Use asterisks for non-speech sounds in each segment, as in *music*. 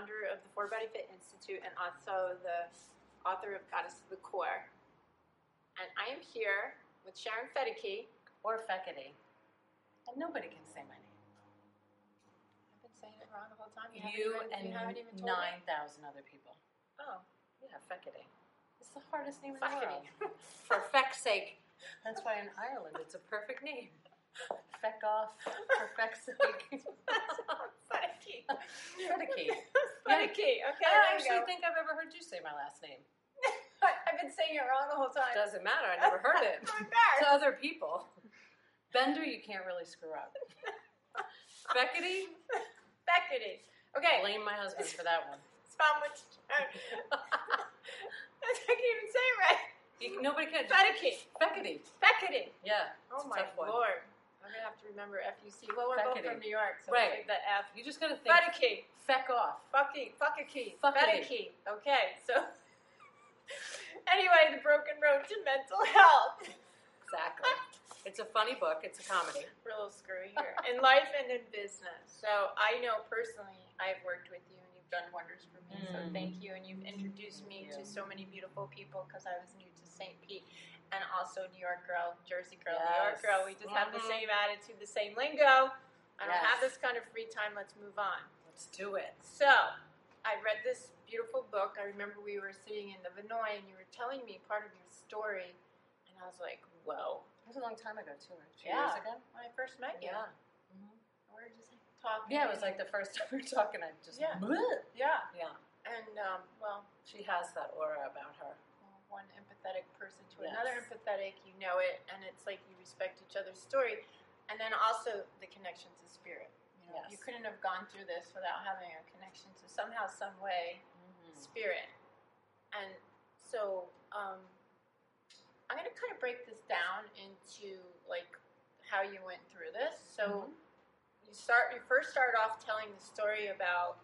founder of the Four Body Fit Institute and also the author of Goddess of the Core. And I am here with Sharon Fedeke. Or Fekete. And nobody can say my name. I've been saying it wrong the whole time. You, even, and you even me? 9,000 other people. Oh, Yeah, Fekete. It's the hardest name in the world. For feck's sake. That's why in Ireland it's a perfect name. Feck off, for feck's sake. Fedeke. Fedeke. Fedeke. Okay, I don't actually think I've ever heard you say my last name. *laughs* I've been saying it wrong the whole time. Doesn't matter, I never heard it. *laughs* I'm to other people. Bender, you can't really screw up. *laughs* Fekete, Fekete. Okay. blame my husband for that one. Much. I can't even say it right. You, nobody can. Fedeke. Fekete. Fekete. Yeah. Oh my lord. I'm gonna have to remember FUC. Well, we're both from New York, so Right. the F. You just gotta think. Fedeke. Feck off. Fucky. Fuckity. Fedeke. Okay, so. *laughs* anyway, the broken road to mental health. Exactly. It's a funny book. It's a comedy. We're a little screwy here. In life and in business. So I know personally I've worked with you and you've done wonders for me. So Mm. thank you. And you've introduced me Thank to so many beautiful people because I was new to St. Pete. And also New York girl, Jersey girl, New York girl. We just have the Mhm. same attitude, the same lingo. I don't Yes. have this kind of free time. Let's move on. Let's do it. So, I read this beautiful book. I remember we were sitting in the Vinoy and you were telling me part of your story. And I was like, whoa. It was a long time ago, too. right? Two Yeah. years ago? When I first met you. Yeah. We were just talking. Yeah, it was like the first *laughs* time we were talking, I just. Yeah. Bleh. Yeah. Yeah. And, um, well, She has that aura about her. one empathetic person to Yes. another empathetic, you know it, and it's like you respect each other's story. And then also the connection to spirit. You, know, Yes. you couldn't have gone through this without having a connection to somehow, some way, spirit. And so um, I'm going to kind of break this down into like how you went through this. So Mhm. you start, you first start off telling the story about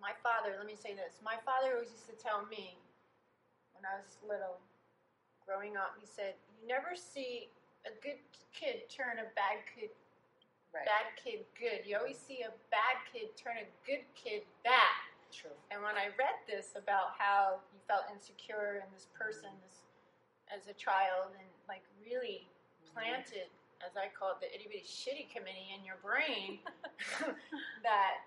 my father. Let me say this: my father always used to tell me when I was little, growing up. He said, "You never see a good kid turn a bad kid Right. bad kid good. You always see a bad kid turn a good kid bad." True. And when I read this about how you felt insecure in this person this, as a child and like really mm-hmm. planted, as I call it, the itty bitty shitty committee in your brain, *laughs* *laughs* that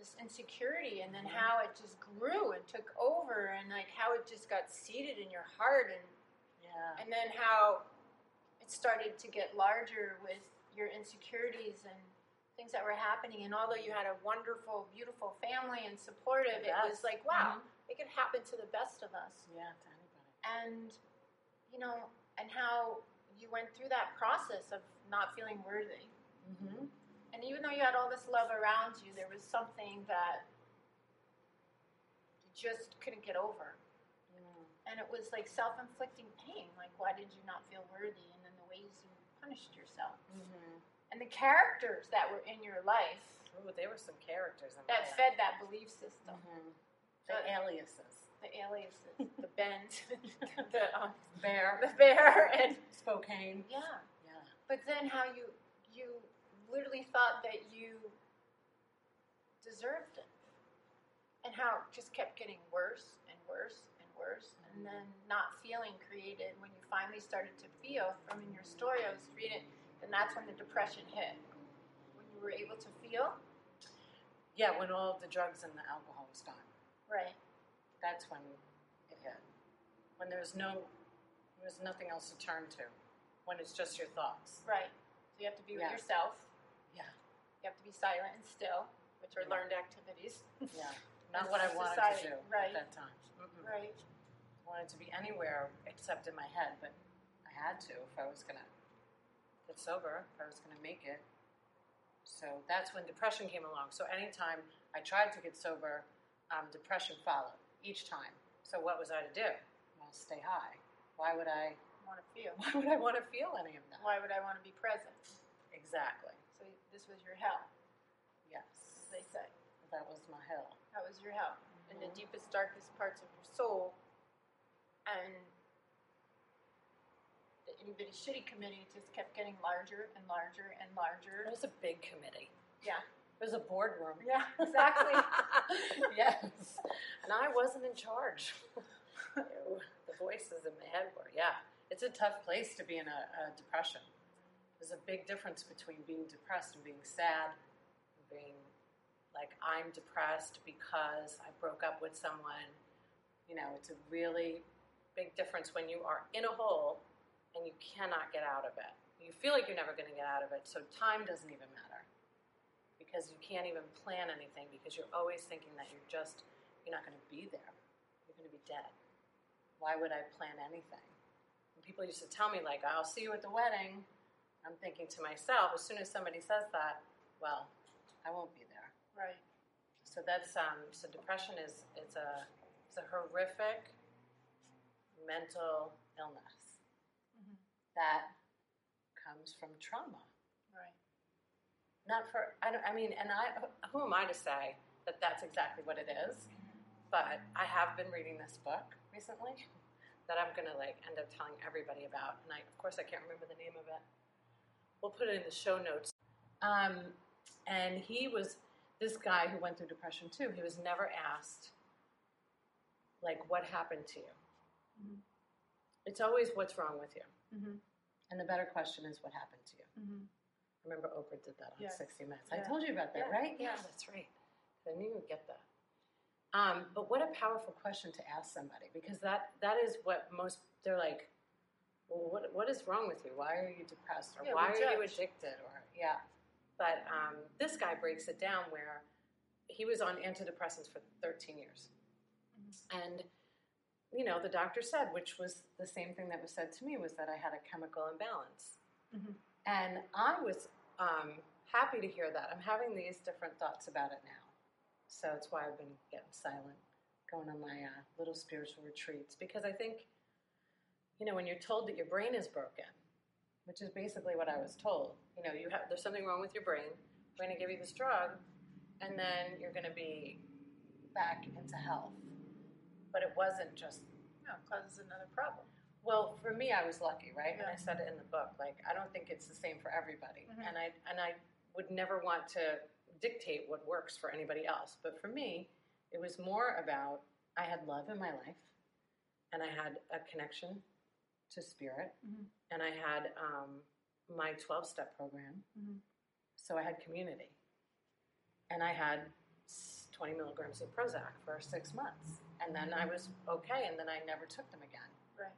this insecurity and then how it just grew and took over and like how it just got seated in your heart and Yeah. and then how it started to get larger with your insecurities and things that were happening. And although you had a wonderful, beautiful family and supportive, it was like, wow, Mhm. it could happen to the best of us. Yeah, to anybody. And, you know, and how you went through that process of not feeling worthy. Mm-hmm. And even though you had all this love around you, there was something that you just couldn't get over. And it was like self inflicting pain. Like, why did you not feel worthy? And then the ways you punished yourself. Mm-hmm. And the characters that were in your life Ooh, there were some characters that fed that belief system. hmm The aliases. The aliases, *laughs* the bend, *laughs* *laughs* the, um, Bear. the bear, and Spokane. yeah. Yeah. But then how you you literally thought that you deserved it, and how it just kept getting worse and worse and worse, and mm-hmm. then not feeling created. When you finally started to feel, from in your story I was reading, then that's when the depression hit. When you were able to feel, Yeah, when all the drugs and the alcohol was gone. right? That's when it hit. When there's no, there's nothing else to turn to. When it's just your thoughts. Right. So you have to be with Yeah. yourself. You have to be silent and still, which are learned activities. *laughs* Yeah. *laughs* Not what I wanted society, to do right. at that time. Mm-mm. Right. I wanted to be anywhere except in my head, but I had to if I was gonna get sober, if I was gonna make it. So that's when depression came along. So anytime I tried to get sober, um, depression followed each time. So what was I to do? Well, stay high. Why would I? Want to feel. *laughs* Why would I want to feel any of that? Why would I want to be present? Exactly. This was your hell, Yes. as they say. That was my hell. That was your hell. In the Mhm. deepest, darkest parts of your soul. And the itty bitty shitty committee just kept getting larger and larger and larger. It was a big committee. Yeah. It was a boardroom. Yeah, exactly. *laughs* yes. And I wasn't in charge. *laughs* the voices in my head were, yeah. It's a tough place to be in a, a depression. There's a big difference between being depressed and being sad, and being like, I'm depressed because I broke up with someone. You know, it's a really big difference when you are in a hole and you cannot get out of it. You feel like you're never going to get out of it, so time doesn't even matter because you can't even plan anything because you're always thinking that you're just you're not going to be there. You're going to be dead. Why would I plan anything? And people used to tell me like, "I'll see you at the wedding." I'm thinking to myself, as soon as somebody says that, well, I won't be there. right. So that's um, so depression is it's a it's a horrific mental illness Mhm. that comes from trauma. Right. Not for I don't I mean and I who am I to say that that's exactly what it is? But I have been reading this book recently that I'm gonna like end up telling everybody about, and I of course I can't remember the name of it. We'll put it in the show notes. Um, and he was this guy who went through depression too. He was never asked like what happened to you. Mhm. It's always what's wrong with you. Mm-hmm. And the better question is what happened to you. Mm-hmm. Remember Oprah did that on Yes. 60 Minutes. I told you about that, Yeah, right? yeah. that's right. I knew you would get that. Um, but what a powerful question to ask somebody because that that is what most they're like. What what is wrong with you? Why are you depressed? Or Yeah, why are you addicted? Or yeah. But um, this guy breaks it down where he was on antidepressants for 13 years, Mm-hmm. and you know the doctor said, which was the same thing that was said to me, was that I had a chemical imbalance. Mhm. And I was um, happy to hear that. I'm having these different thoughts about it now. So it's why I've been getting silent, going on my uh, little spiritual retreats, because I think, you know, when you're told that your brain is broken, which is basically what I was told, you know, you have there's something wrong with your brain. We're going to give you this drug, and then you're going to be back into health. But it wasn't just No, it causes another problem. well, for me, I was lucky, right? And I said it in the book. Like, I don't think it's the same for everybody, Mhm. and I and I would never want to dictate what works for anybody else. But for me, it was more about I had love in my life, and I had a connection to spirit, Mhm. and I had um, my twelve step program. Mhm. So I had community, and I had twenty milligrams of Prozac for six months, and then I was okay, and then I never took them again Right.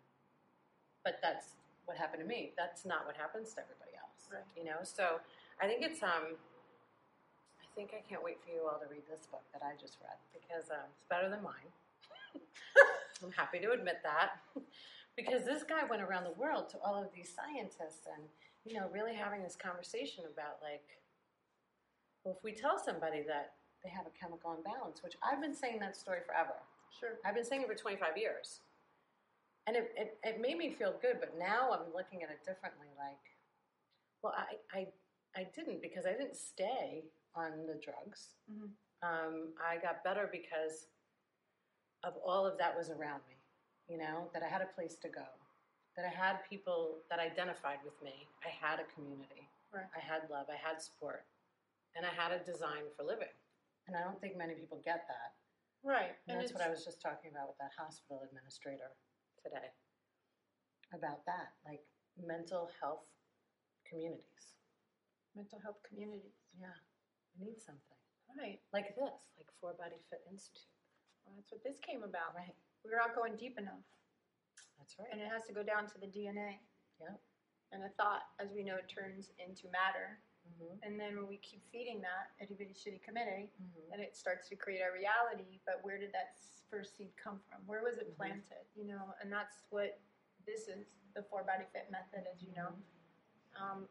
but that's what happened to me. That's not what happens to everybody else. Right. You know, so I think it's um I think I can't wait for you all to read this book that I just read because um, it's better than mine. *laughs* I'm happy to admit that. Because this guy went around the world to all of these scientists and you know, really having this conversation about like well if we tell somebody that they have a chemical imbalance, which I've been saying that story forever. Sure. I've been saying it for 25 years. And it, it, it made me feel good, but now I'm looking at it differently. Like, well, I, I, I didn't because I didn't stay on the drugs. Mhm. Um, I got better because of all of that was around me, you know, that I had a place to go, that I had people that identified with me. I had a community. Right. I had love. I had support. And I had a design for living. And I don't think many people get that. Right. And that's what I was just talking about with that hospital administrator today. About that, like mental health communities. mental health communities. Yeah, we need something Right. like this, like Four Body Fit Institute. Well, that's what this came about. Right, We're not going deep enough, that's right. and it has to go down to the DNA. Yeah. And a thought, as we know, turns into matter. Mm-hmm. And then when we keep feeding that itty bitty shitty committee, Mm-hmm. then it starts to create our reality. But where did that first seed come from? Where was it Mhm. planted? You know, and that's what this is the four body fit method, as you know. Um,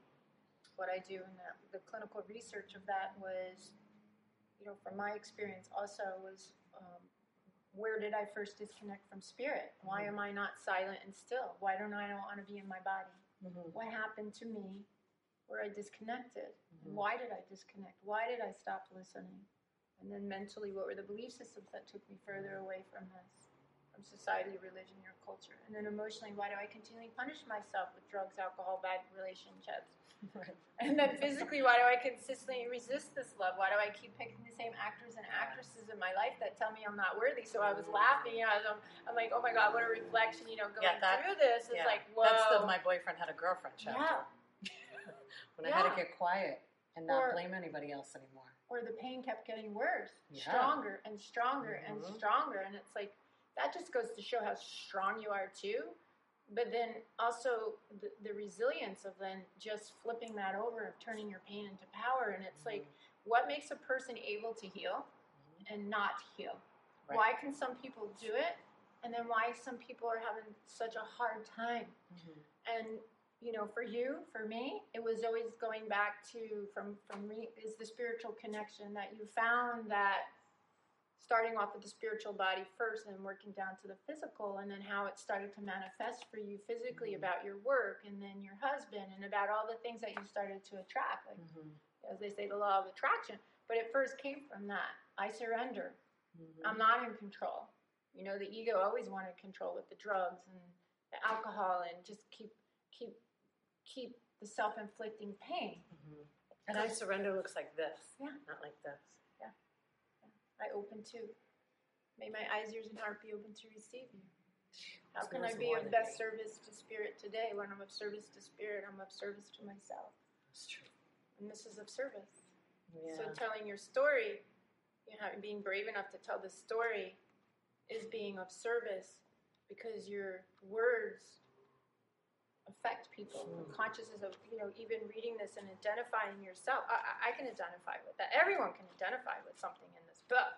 what I do in the, the clinical research of that was, you know, from my experience also was where did I first disconnect from spirit? Why Mhm. am I not silent and still? Why don't I don't want to be in my body? Mm-hmm. What happened to me where I disconnected? Mhm. Why did I disconnect? Why did I stop listening? And then mentally, what were the belief systems that took me further away from this? from society, religion, your culture. And then emotionally, why do I continually punish myself with drugs, alcohol, bad relationships? Right. *laughs* And then physically, why do I consistently resist this love? Why do I keep picking the same actors and actresses in my life that tell me I'm not worthy? So I was laughing, you know, as I'm, I'm like, oh my God, what a reflection, you know, going Yeah, that- through this. It's Yeah. like, whoa. That's the my boyfriend had a girlfriend chapter. yeah. *laughs* when I had to get quiet and not Or- blame anybody else anymore. Or the pain kept getting worse, Yeah. stronger and stronger and Mhm. stronger. And it's like, that just goes to show how strong you are too. But then also the, the resilience of then just flipping that over, of turning your pain into power. And it's like, what makes a person able to heal Mhm. and not heal? Right. Why can some people do it? And then why some people are having such a hard time? Mhm. And you know, for you, for me, it was always going back to from from me is the spiritual connection that you found that starting off with the spiritual body first and working down to the physical and then how it started to manifest for you physically Mhm. about your work and then your husband and about all the things that you started to attract like Mhm. as they say the law of attraction but it first came from that i surrender Mhm. I'm not in control. You know, the ego always wanted control with the drugs and the alcohol and just keep keep keep the self-inflicting pain. Mhm. And I surrender looks like this, Yeah. not like this. I open to. May my eyes, ears, and heart be open to receive you. How can I be of best service to spirit today? When I'm of service to spirit, I'm of service to myself. It's true. And this is of service. Yeah. So telling your story, you know, being brave enough to tell the story is being of service because your words affect people. Mm. Consciousness of, you know, even reading this and identifying yourself. I, I- I can identify with that. Everyone can identify with something in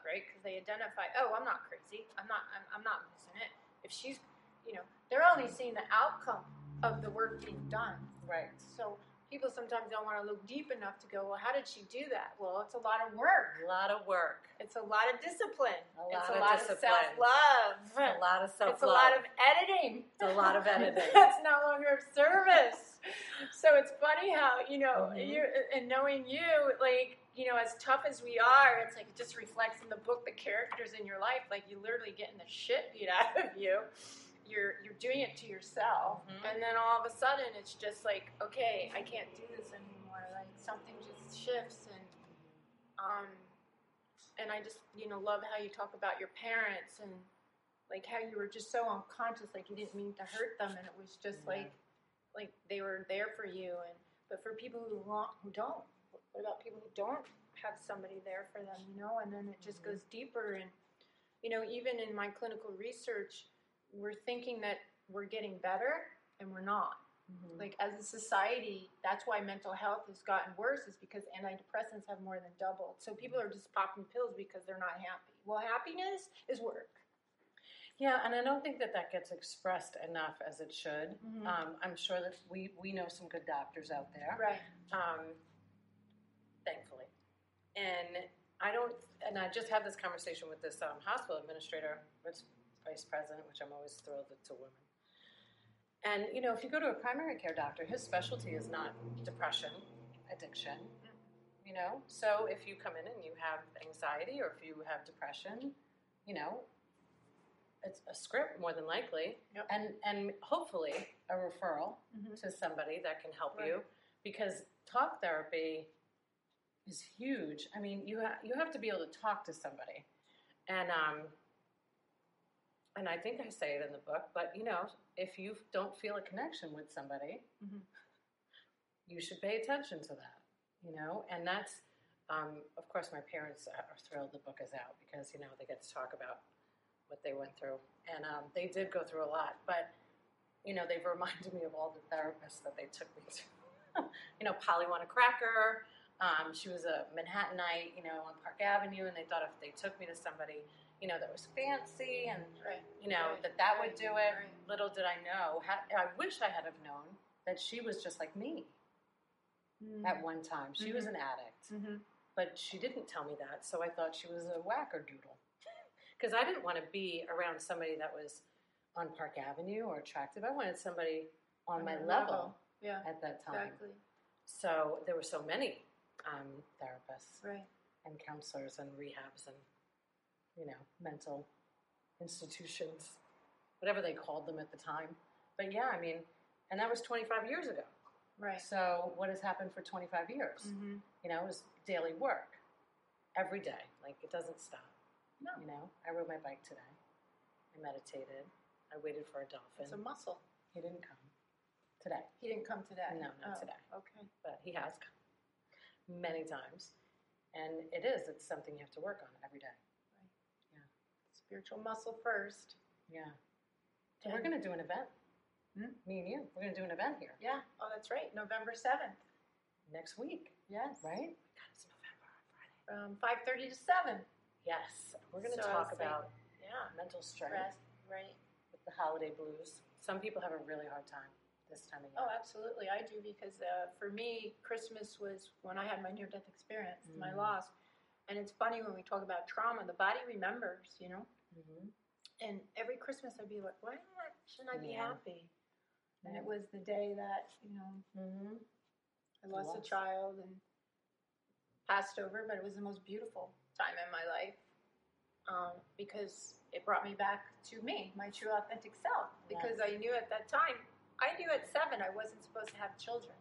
right? Because they identify, oh, I'm not crazy. I'm not, I'm, I'm not losing it. If she's, you know, they're only seeing the outcome of the work being done. right. So people sometimes don't want to look deep enough to go, well, how did she do that? Well, it's a lot of work. A lot of work. It's a lot of discipline. A it's lot a of lot discipline. of self love. A lot of self love, It's a lot of editing. It's a lot of *laughs* editing. That's no longer of service. so it's funny how you know Mhm. you and knowing you, like you know, as tough as we are, it's like it just reflects in the book the characters in your life. Like you literally getting the shit beat out of you. You're you're doing it to yourself, Mhm. and then all of a sudden it's just like, okay, I can't do this anymore. Like something just shifts and um and I just you know love how you talk about your parents and like how you were just so unconscious like you didn't mean to hurt them and it was just Yeah. like like they were there for you and but for people who want who don't what about people who don't have somebody there for them you know and then it just Mhm. goes deeper and you know even in my clinical research we're thinking that we're getting better and we're not Mhm. like as a society that's why mental health has gotten worse is because antidepressants have more than doubled so people are just popping pills because they're not happy well happiness is work Yeah, and I don't think that that gets expressed enough as it should. Mhm. Um, I'm sure that we, we know some good doctors out there, right um, thankfully. And I don't, and I just had this conversation with this um, hospital administrator, it's vice president, which I'm always thrilled it's a woman. And, you know, if you go to a primary care doctor, his specialty is not depression, addiction, you know? So if you come in and you have anxiety or if you have depression, you know, it's a script more than likely, Yep. and and hopefully a referral Mhm. to somebody that can help Right. you, because talk therapy is huge. I mean, you ha- you have to be able to talk to somebody, and um, and I think I say it in the book, but you know, if you don't feel a connection with somebody, Mhm. you should pay attention to that. You know, and that's um, of course my parents are thrilled the book is out because you know they get to talk about what they went through, and um, they did go through a lot, but you know they've reminded me of all the therapists that they took me *laughs* to. you know, Polly won a cracker. Um, she was a Manhattanite, you know, on Park Avenue, and they thought if they took me to somebody, you know, that was fancy and right you know Right, that that would do it. right. Little did I know. I wish I had have known that she was just like me at one time. She was an addict, mm-hmm. but she didn't tell me that, so I thought she was a wackerdoodle. Because *laughs* I didn't want to be around somebody that was on Park Avenue or attractive. I wanted somebody on, my your level, yeah at that time. exactly So there were so many um, therapists right and counselors and rehabs and you know mental institutions. whatever they called them at the time. But yeah, I mean, and that was 25 years ago. Right. So what has happened for 25 years? Mm-hmm. You know, it was daily work every day. Like it doesn't stop. No. You know, I rode my bike today. I meditated. I waited for a dolphin. It's a muscle. he didn't come today, He didn't come today. No, not Oh, today. Okay. but he has come many times. And it is. It's something you have to work on every day. Spiritual muscle first. Yeah. So we're going to do an event. Hmm? Me and you. We're going to do an event here Yeah. Oh, that's right. November seventh. next week, Yes. right? God, it's November on Friday. From five thirty to seven. Yes. We're going to So talk it's like- about Yeah. mental strength Rest. Right. with the holiday blues. Some people have a really hard time this time of year. Oh, absolutely. I do because uh, for me, Christmas was when I had my near death experience, my Mm. loss. And it's funny when we talk about trauma, the body remembers, you know? Hmm And every Christmas I'd be like, why not? Shouldn't I be Yeah. happy? And it was the day that, you know, hmm I lost a child and passed over, but it was the most beautiful time in my life um, because it brought me back to me, my true authentic self. Because I knew at that time, I knew at seven I wasn't supposed to have children.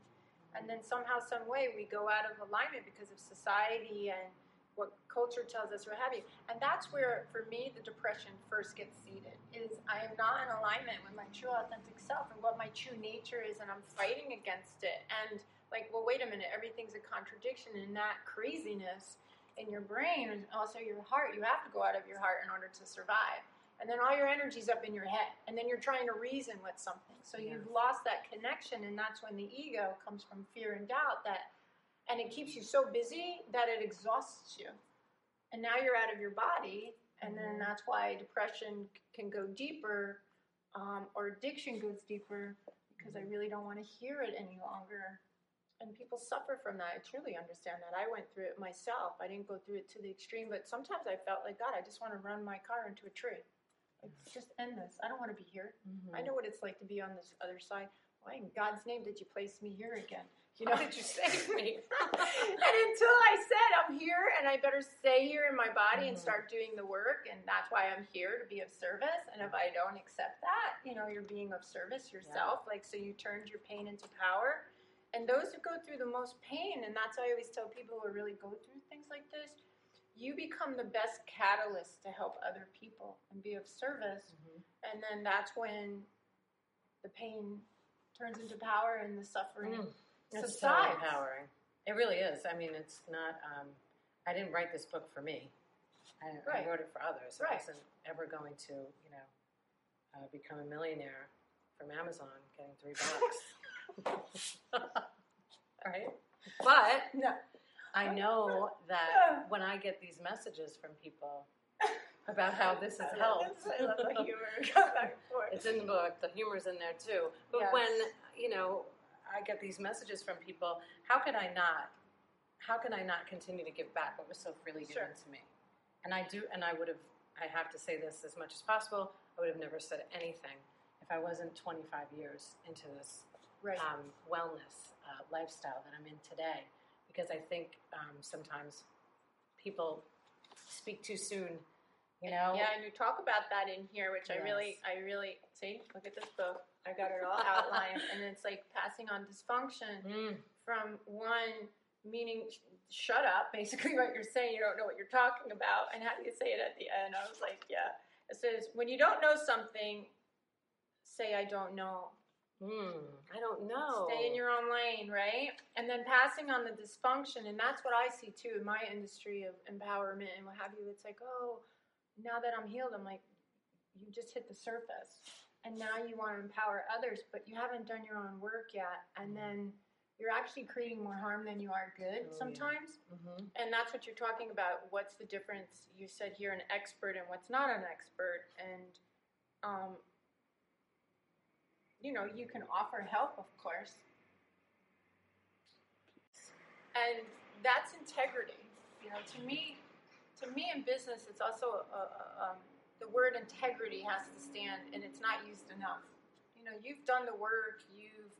And then somehow, some way, we go out of alignment because of society and what culture tells us or have you. And that's where, for me, the depression first gets seated. Is I am not in alignment with my true authentic self and what my true nature is, and I'm fighting against it. And like, well, wait a minute, everything's a contradiction, and that craziness in your brain and also your heart. You have to go out of your heart in order to survive. And then all your energy's up in your head, and then you're trying to reason with something. So you've lost that connection, and that's when the ego comes from fear and doubt. That, and it keeps you so busy that it exhausts you. And now you're out of your body, and then that's why depression can go deeper, um, or addiction goes deeper because I really don't want to hear it any longer. And people suffer from that. I truly understand that. I went through it myself. I didn't go through it to the extreme, but sometimes I felt like God. I just want to run my car into a tree. Like, just end this. I don't want to be here. Mm-hmm. I know what it's like to be on this other side. Why in God's name did you place me here again? You know, did you save me? *laughs* and until I said I'm here and I better stay here in my body and Mhm. start doing the work, and that's why I'm here to be of service. And if I don't accept that, you know, you're being of service yourself. Like, so you turned your pain into power. And those who go through the most pain, and that's why I always tell people who really go through things like this, you become the best catalyst to help other people and be of service. Mhm. And then that's when the pain turns into power and the suffering Mm. It's so empowering. It really is. I mean, it's not. Um, I didn't write this book for me. I, I wrote it for others. Right. I wasn't ever going to, you know, uh, become a millionaire from Amazon getting three bucks. *laughs* *laughs* right? But No. I know that when I get these messages from people about how this has helped, I love the humor. *laughs* Back and forth. it's in the book. The humor's in there too. But Yes. when you know, I get these messages from people. How could I not? How can I not continue to give back what was so freely given Sure. to me? And I do. And I would have. I have to say this as much as possible. I would have never said anything if I wasn't 25 years into this Right. um, wellness uh, lifestyle that I'm in today. Because I think um, sometimes people speak too soon. You know. Yeah, and you talk about that in here, which I really, I really see. Look at this book. I got it all outlined, and it's like passing on dysfunction Mm. from one meaning sh- shut up, basically *laughs* what you're saying. You don't know what you're talking about, and how do you say it at the end? I was like, yeah. It says when you don't know something, say I don't know. Mm. I don't know. Stay in your own lane, right? And then passing on the dysfunction, and that's what I see too in my industry of empowerment and what have you. It's like, oh, now that I'm healed, I'm like, you just hit the surface, and now you want to empower others, but you haven't done your own work yet, and then you're actually creating more harm than you are good Oh, yeah. sometimes. Mm-hmm. And that's what you're talking about. What's the difference? You said you're an expert and what's not an expert, and um, you know you can offer help, of course, and that's integrity. You know, to me, to me in business, it's also a, a, um, the word integrity has to stand, and it's not used enough. You know, you've done the work, you've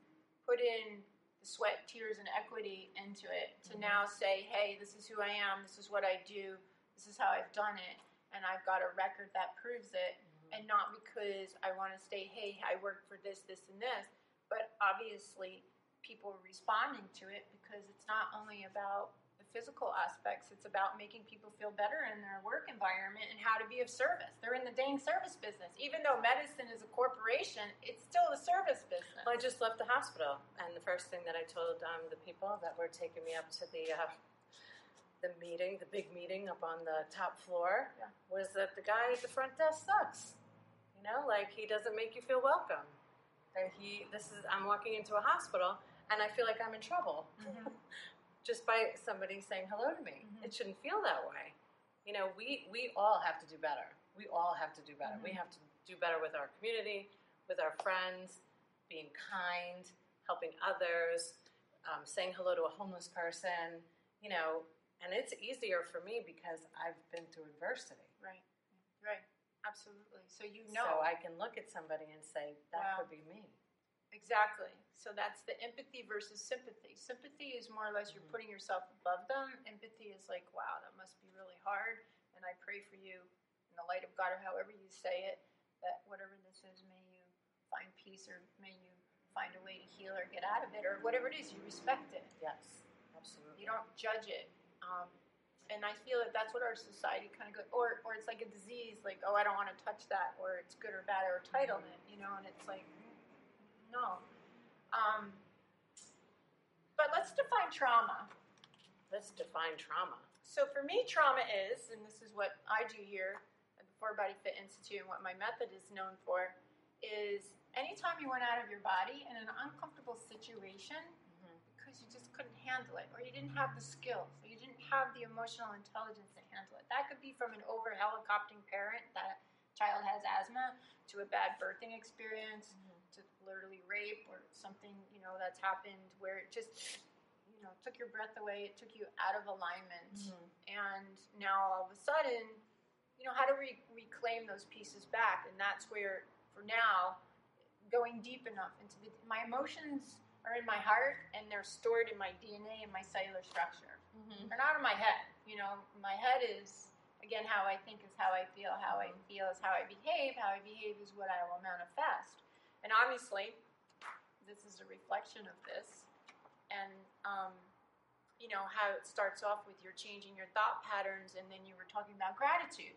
put in the sweat, tears, and equity into it to Mhm. now say, hey, this is who I am, this is what I do, this is how I've done it, and I've got a record that proves it. and not because I want to say, hey, I work for this, this, and this, but obviously people are responding to it because it's not only about physical aspects, it's about making people feel better in their work environment and how to be of service. They're in the dang service business. Even though medicine is a corporation, it's still a service business. Well, I just left the hospital, and the first thing that I told um, the people that were taking me up to the uh, the meeting, the big meeting up on the top floor, Yeah. was that the guy at the front desk sucks. You know, like he doesn't make you feel welcome. And he, this is, I'm walking into a hospital, and I feel like I'm in trouble *laughs* just by somebody saying hello to me. Mhm. It shouldn't feel that way. You know, we we all have to do better. We all have to do better. We Mhm. have to do better with our community, with our friends, being kind, helping others, um, saying hello to a homeless person. You know, and it's easier for me because I've been through adversity. Right, right, absolutely. So you know So I can look at somebody and say, that Wow. could be me. Exactly. So that's the empathy versus sympathy. Sympathy is more or less you're Mhm. putting yourself above them. Empathy is like, wow, that must be really hard. And I pray for you in the light of God, or however you say it, that whatever this is, may you find peace, or may you find a way to heal or get out of it, or whatever it is, you respect it. Yes, absolutely. You don't judge it. Um, and I feel that that's what our society kind of goes, or, or it's like a disease, like, oh, I don't want to touch that, or it's good or bad, or entitlement, you know, and it's like, no. Um, but let's define trauma. Let's define trauma. So for me, trauma is, and this is what I do here at the Four Body Fit Institute and what my method is known for, is anytime you went out of your body in an uncomfortable situation, because you just couldn't handle it, or you didn't have the skills, or you didn't have the emotional intelligence to handle it. That could be from an over helicoptering parent that child has asthma to a bad birthing experience to literally rape or something you know that's happened where it just you know took your breath away, it took you out of alignment, mm-hmm. and now all of a sudden, you know how to re- reclaim those pieces back, and that's where for now going deep enough into the my emotions are in my heart and they're stored in my DNA and my cellular structure. Mm-hmm. They're not in my head. You know, my head is again how I think is how I feel. How I mm-hmm. feel is how I behave. How I behave is what I will manifest. And obviously, this is a reflection of this. And um, you know how it starts off with you're changing your thought patterns, and then you were talking about gratitude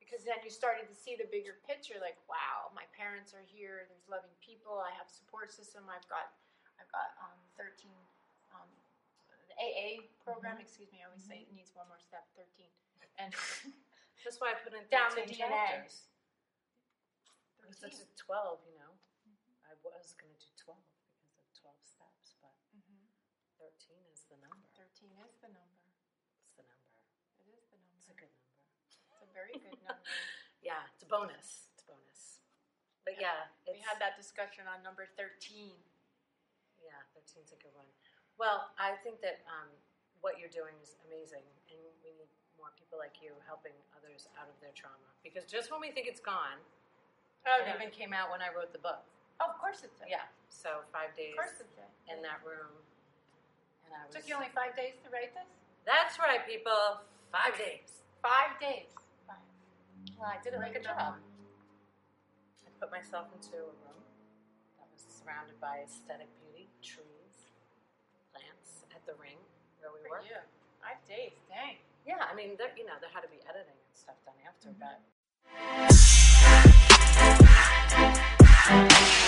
because then you started to see the bigger picture like wow my parents are here there's loving people i have support system i've got i've got um, 13 um, the aa program excuse me i always say it needs one more step 13 and *laughs* That's why I put in *laughs* Down the 13 DNA. chapters. Because 13. it's 12, you know. I was going to do 12 because of 12 steps, but Mhm. 13 is the number. 13 is the number It's the number. it is the number It's a good number. it's a very good number *laughs* Yeah, it's a bonus. It's a bonus. But yeah, it's, we had that discussion on number 13 Yeah, 13's a good one. Well, I think that um, what you're doing is amazing, and we need more people like you helping others out of their trauma. Because just when we think it's gone, oh it no. even came out when I wrote the book. oh, of course it a, Yeah, so five days of course it's a. in that room, and I was. took you only five days to write this That's right, people. Five days. five days five. Well, I did it like a job. I put myself into a room that was surrounded by aesthetic beauty, trees, plants at the ring where we for were. you five days dang Yeah, I mean, there, you know, there had to be editing and stuff done after, Mhm. but Thank you.